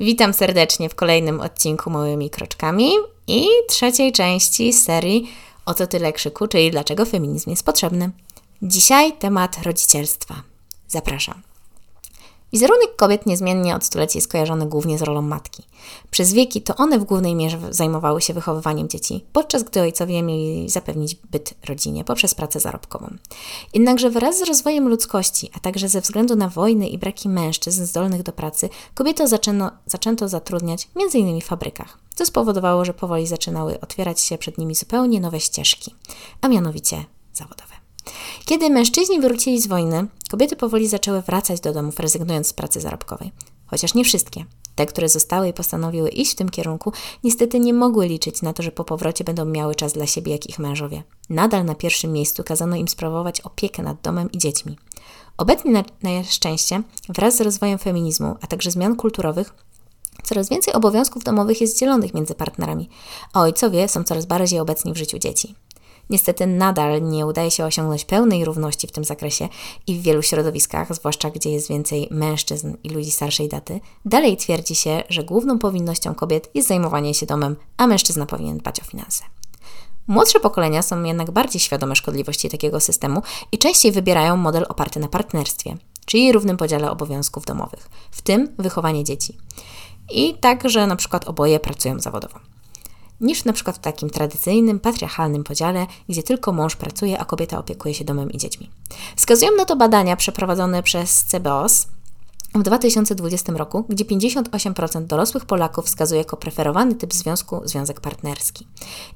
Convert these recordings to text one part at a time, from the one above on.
Witam serdecznie w kolejnym odcinku Małymi Kroczkami i trzeciej części serii O co tyle krzyku, czyli dlaczego feminizm jest potrzebny. Dzisiaj temat rodzicielstwa. Zapraszam. Wizerunek kobiet niezmiennie od stuleci jest kojarzony głównie z rolą matki. Przez wieki to one w głównej mierze zajmowały się wychowywaniem dzieci, podczas gdy ojcowie mieli zapewnić byt rodzinie poprzez pracę zarobkową. Jednakże wraz z rozwojem ludzkości, a także ze względu na wojny i braki mężczyzn zdolnych do pracy, kobiety zaczęto, zaczęto zatrudniać m.in. w fabrykach, co spowodowało, że powoli zaczynały otwierać się przed nimi zupełnie nowe ścieżki, a mianowicie zawodowe. Kiedy mężczyźni wrócili z wojny, kobiety powoli zaczęły wracać do domów, rezygnując z pracy zarobkowej. Chociaż nie wszystkie. Te, które zostały i postanowiły iść w tym kierunku, niestety nie mogły liczyć na to, że po powrocie będą miały czas dla siebie jak ich mężowie. Nadal na pierwszym miejscu kazano im sprawować opiekę nad domem i dziećmi. Obecnie na, na szczęście, wraz z rozwojem feminizmu, a także zmian kulturowych, coraz więcej obowiązków domowych jest dzielonych między partnerami, a ojcowie są coraz bardziej obecni w życiu dzieci. Niestety nadal nie udaje się osiągnąć pełnej równości w tym zakresie i w wielu środowiskach, zwłaszcza gdzie jest więcej mężczyzn i ludzi starszej daty, dalej twierdzi się, że główną powinnością kobiet jest zajmowanie się domem, a mężczyzna powinien dbać o finanse. Młodsze pokolenia są jednak bardziej świadome szkodliwości takiego systemu i częściej wybierają model oparty na partnerstwie, czyli równym podziale obowiązków domowych, w tym wychowanie dzieci. I tak, że na przykład oboje pracują zawodowo niż na przykład w takim tradycyjnym, patriarchalnym podziale, gdzie tylko mąż pracuje, a kobieta opiekuje się domem i dziećmi. Wskazują na to badania przeprowadzone przez CBOS, w 2020 roku, gdzie 58% dorosłych Polaków wskazuje jako preferowany typ związku związek partnerski.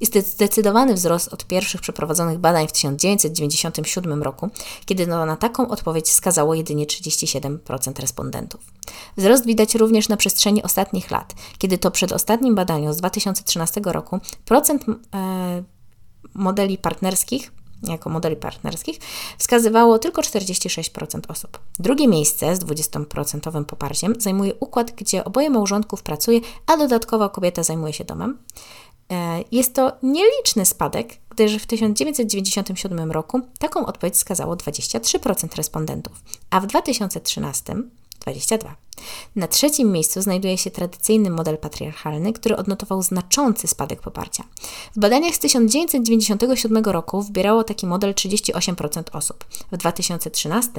Jest zdecydowany wzrost od pierwszych przeprowadzonych badań w 1997 roku, kiedy no na taką odpowiedź wskazało jedynie 37% respondentów. Wzrost widać również na przestrzeni ostatnich lat, kiedy to przed ostatnim badaniu z 2013 roku procent e, modeli partnerskich jako modeli partnerskich wskazywało tylko 46% osób. Drugie miejsce z 20% poparciem zajmuje układ, gdzie oboje małżonków pracuje, a dodatkowo kobieta zajmuje się domem. E, jest to nieliczny spadek, gdyż w 1997 roku taką odpowiedź wskazało 23% respondentów, a w 2013 22. Na trzecim miejscu znajduje się tradycyjny model patriarchalny, który odnotował znaczący spadek poparcia. W badaniach z 1997 roku wybierało taki model 38% osób, w 2013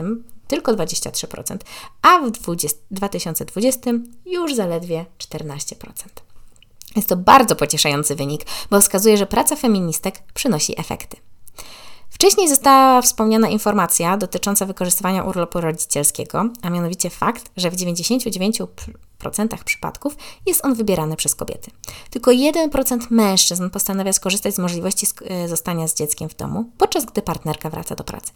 tylko 23%, a w 20, 2020 już zaledwie 14%. Jest to bardzo pocieszający wynik, bo wskazuje, że praca feministek przynosi efekty. Wcześniej została wspomniana informacja dotycząca wykorzystywania urlopu rodzicielskiego, a mianowicie fakt, że w 99% przypadków jest on wybierany przez kobiety. Tylko 1% mężczyzn postanawia skorzystać z możliwości e, zostania z dzieckiem w domu, podczas gdy partnerka wraca do pracy.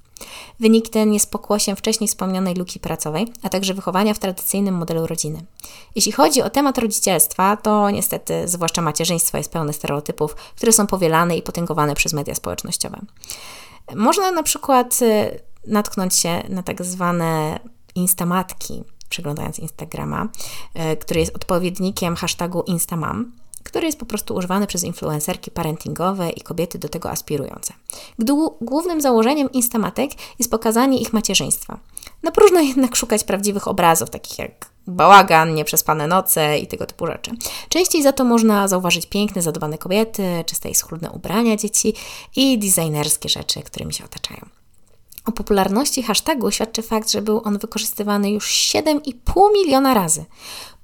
Wynik ten jest pokłosiem wcześniej wspomnianej luki pracowej, a także wychowania w tradycyjnym modelu rodziny. Jeśli chodzi o temat rodzicielstwa, to niestety, zwłaszcza macierzyństwo jest pełne stereotypów, które są powielane i potęgowane przez media społecznościowe. Można na przykład y, natknąć się na tak zwane instamatki, przeglądając Instagrama, y, który jest odpowiednikiem hashtagu Instamam, który jest po prostu używany przez influencerki parentingowe i kobiety do tego aspirujące. Gdy głównym założeniem Instamatek jest pokazanie ich macierzyństwa. Na próżno jednak szukać prawdziwych obrazów, takich jak bałagan, nieprzespane noce i tego typu rzeczy. Częściej za to można zauważyć piękne, zadbane kobiety, czyste i schludne ubrania dzieci i designerskie rzeczy, którymi się otaczają. O popularności hashtagu świadczy fakt, że był on wykorzystywany już 7,5 miliona razy.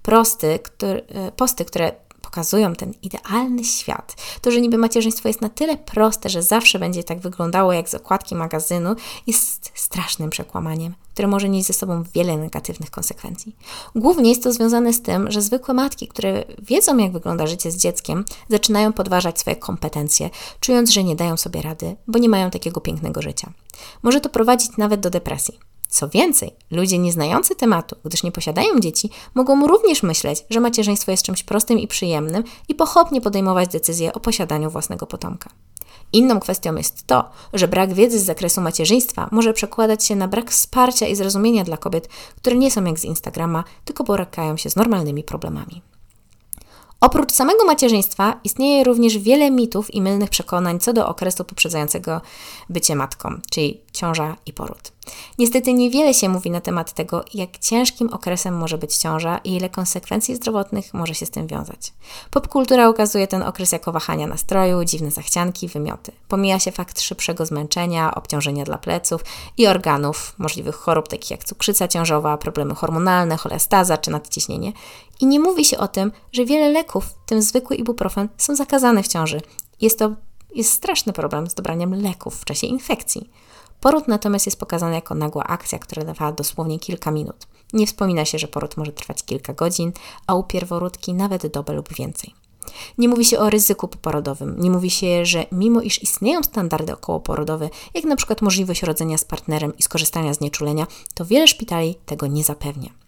Prosty, który, e, posty, które pokazują ten idealny świat. To, że niby macierzyństwo jest na tyle proste, że zawsze będzie tak wyglądało jak z okładki magazynu, jest strasznym przekłamaniem, które może nieść ze sobą wiele negatywnych konsekwencji. Głównie jest to związane z tym, że zwykłe matki, które wiedzą, jak wygląda życie z dzieckiem, zaczynają podważać swoje kompetencje, czując, że nie dają sobie rady, bo nie mają takiego pięknego życia. Może to prowadzić nawet do depresji. Co więcej, ludzie nieznający tematu, gdyż nie posiadają dzieci, mogą również myśleć, że macierzyństwo jest czymś prostym i przyjemnym i pochopnie podejmować decyzje o posiadaniu własnego potomka. Inną kwestią jest to, że brak wiedzy z zakresu macierzyństwa może przekładać się na brak wsparcia i zrozumienia dla kobiet, które nie są jak z Instagrama, tylko borykają się z normalnymi problemami. Oprócz samego macierzyństwa istnieje również wiele mitów i mylnych przekonań co do okresu poprzedzającego bycie matką, czyli ciąża i poród. Niestety niewiele się mówi na temat tego, jak ciężkim okresem może być ciąża i ile konsekwencji zdrowotnych może się z tym wiązać. Popkultura ukazuje ten okres jako wahania nastroju, dziwne zachcianki, wymioty. Pomija się fakt szybszego zmęczenia, obciążenia dla pleców i organów, możliwych chorób takich jak cukrzyca ciążowa, problemy hormonalne, cholestaza czy nadciśnienie. I nie mówi się o tym, że wiele leków, w tym zwykły ibuprofen, są zakazane w ciąży. Jest to jest straszny problem z dobraniem leków w czasie infekcji. Poród natomiast jest pokazany jako nagła akcja, która trwała dosłownie kilka minut. Nie wspomina się, że poród może trwać kilka godzin, a u pierworódki nawet dobę lub więcej. Nie mówi się o ryzyku poporodowym. Nie mówi się, że mimo iż istnieją standardy okołoporodowe, jak na przykład możliwość rodzenia z partnerem i skorzystania z nieczulenia, to wiele szpitali tego nie zapewnia.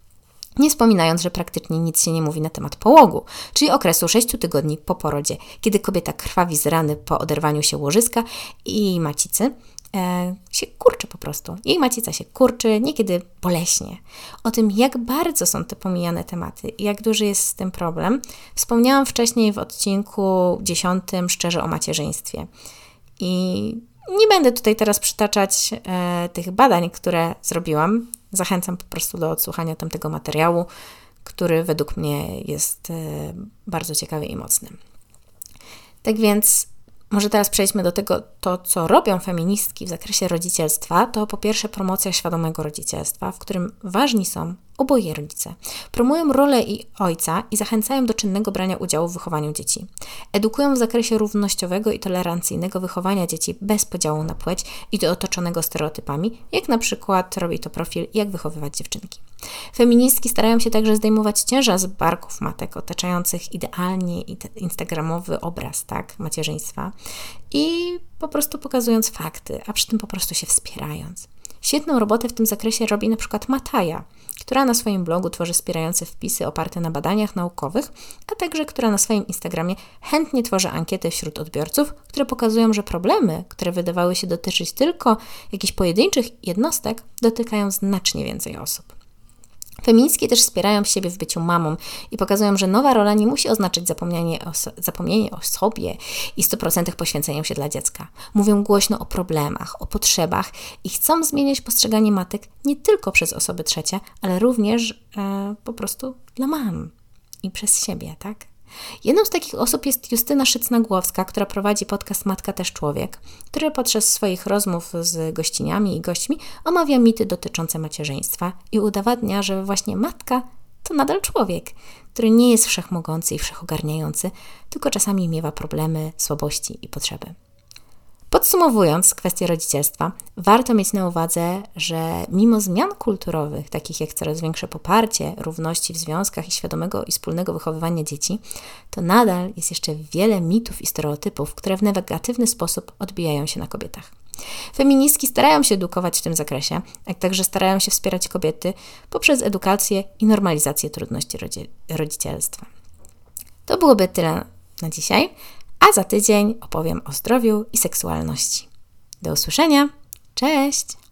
Nie wspominając, że praktycznie nic się nie mówi na temat połogu, czyli okresu 6 tygodni po porodzie, kiedy kobieta krwawi z rany po oderwaniu się łożyska i macicy, e, się kurczy po prostu. Jej macica się kurczy, niekiedy boleśnie. O tym, jak bardzo są te pomijane tematy i jak duży jest z tym problem, wspomniałam wcześniej w odcinku 10 Szczerze o macierzyństwie. I nie będę tutaj teraz przytaczać e, tych badań, które zrobiłam. Zachęcam po prostu do odsłuchania tamtego materiału, który według mnie jest e, bardzo ciekawy i mocny. Tak więc może teraz przejdźmy do tego, to co robią feministki w zakresie rodzicielstwa, to po pierwsze promocja świadomego rodzicielstwa, w którym ważni są oboje rodzice. Promują rolę i ojca i zachęcają do czynnego brania udziału w wychowaniu dzieci. Edukują w zakresie równościowego i tolerancyjnego wychowania dzieci bez podziału na płeć i do otoczonego stereotypami, jak na przykład robi to profil Jak wychowywać dziewczynki. Feministki starają się także zdejmować ciężar z barków matek otaczających idealnie instagramowy obraz tak, macierzyństwa i po prostu pokazując fakty, a przy tym po prostu się wspierając. Świetną robotę w tym zakresie robi na przykład Mataja, która na swoim blogu tworzy wspierające wpisy oparte na badaniach naukowych, a także która na swoim Instagramie chętnie tworzy ankiety wśród odbiorców, które pokazują, że problemy, które wydawały się dotyczyć tylko jakichś pojedynczych jednostek, dotykają znacznie więcej osób. Feministki też wspierają siebie w byciu mamą i pokazują, że nowa rola nie musi oznaczać zapomnienie o, zapomnienie o sobie i 100% poświęceniem się dla dziecka. Mówią głośno o problemach, o potrzebach i chcą zmieniać postrzeganie matek nie tylko przez osoby trzecie, ale również e, po prostu dla mam i przez siebie, tak? Jedną z takich osób jest Justyna Szycna-Głowska, która prowadzi podcast Matka też człowiek, który podczas swoich rozmów z gościniami i gośćmi omawia mity dotyczące macierzyństwa i udowadnia, że właśnie matka to nadal człowiek, który nie jest wszechmogący i wszechogarniający, tylko czasami miewa problemy, słabości i potrzeby. Podsumowując kwestię rodzicielstwa, warto mieć na uwadze, że mimo zmian kulturowych, takich jak coraz większe poparcie równości w związkach i świadomego i wspólnego wychowywania dzieci, to nadal jest jeszcze wiele mitów i stereotypów, które w negatywny sposób odbijają się na kobietach. Feministki starają się edukować w tym zakresie, jak także starają się wspierać kobiety poprzez edukację i normalizację trudności rodzicielstwa. To byłoby tyle na dzisiaj a za tydzień opowiem o zdrowiu i seksualności. Do usłyszenia. Cześć!